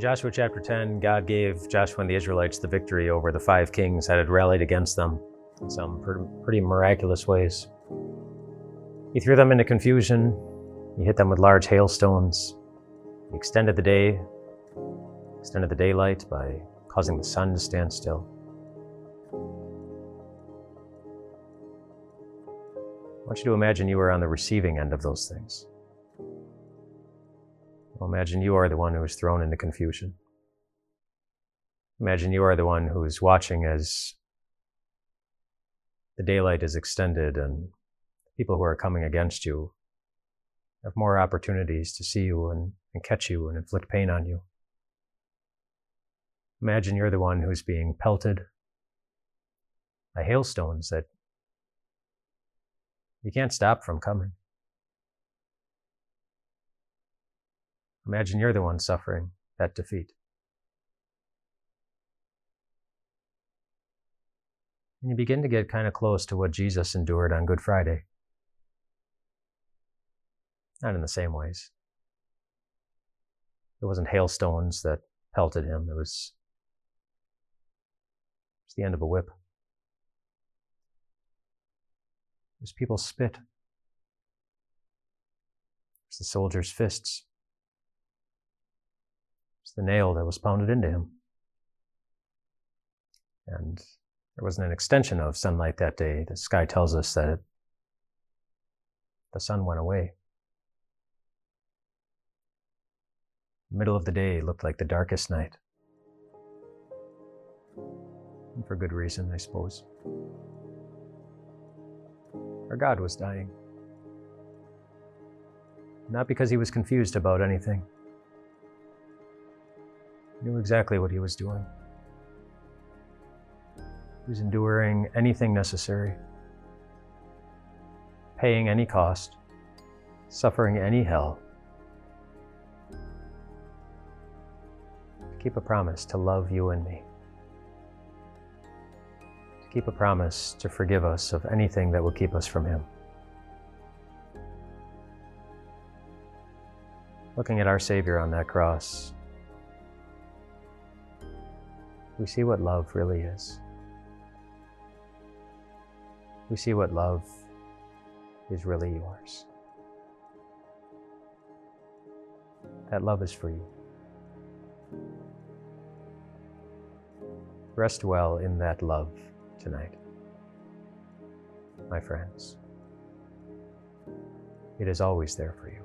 In Joshua chapter 10, God gave Joshua and the Israelites the victory over the five kings that had rallied against them in some pretty miraculous ways. He threw them into confusion. He hit them with large hailstones. He extended the day, extended the daylight by causing the sun to stand still. I want you to imagine you were on the receiving end of those things. Well, imagine you are the one who is thrown into confusion. Imagine you are the one who is watching as the daylight is extended and people who are coming against you have more opportunities to see you and, and catch you and inflict pain on you. Imagine you're the one who's being pelted by hailstones that you can't stop from coming. Imagine you're the one suffering that defeat. And you begin to get kind of close to what Jesus endured on Good Friday. Not in the same ways. It wasn't hailstones that pelted him, it was, it was the end of a whip. It was people's spit. It was the soldiers' fists. The nail that was pounded into him. And there wasn't an extension of sunlight that day. The sky tells us that it, the sun went away. Middle of the day looked like the darkest night. And for good reason, I suppose. Our God was dying. Not because he was confused about anything. Knew exactly what he was doing. He was enduring anything necessary, paying any cost, suffering any hell to keep a promise to love you and me. To keep a promise to forgive us of anything that will keep us from Him. Looking at our Savior on that cross, we see what love really is. We see what love is really yours. That love is for you. Rest well in that love tonight, my friends. It is always there for you.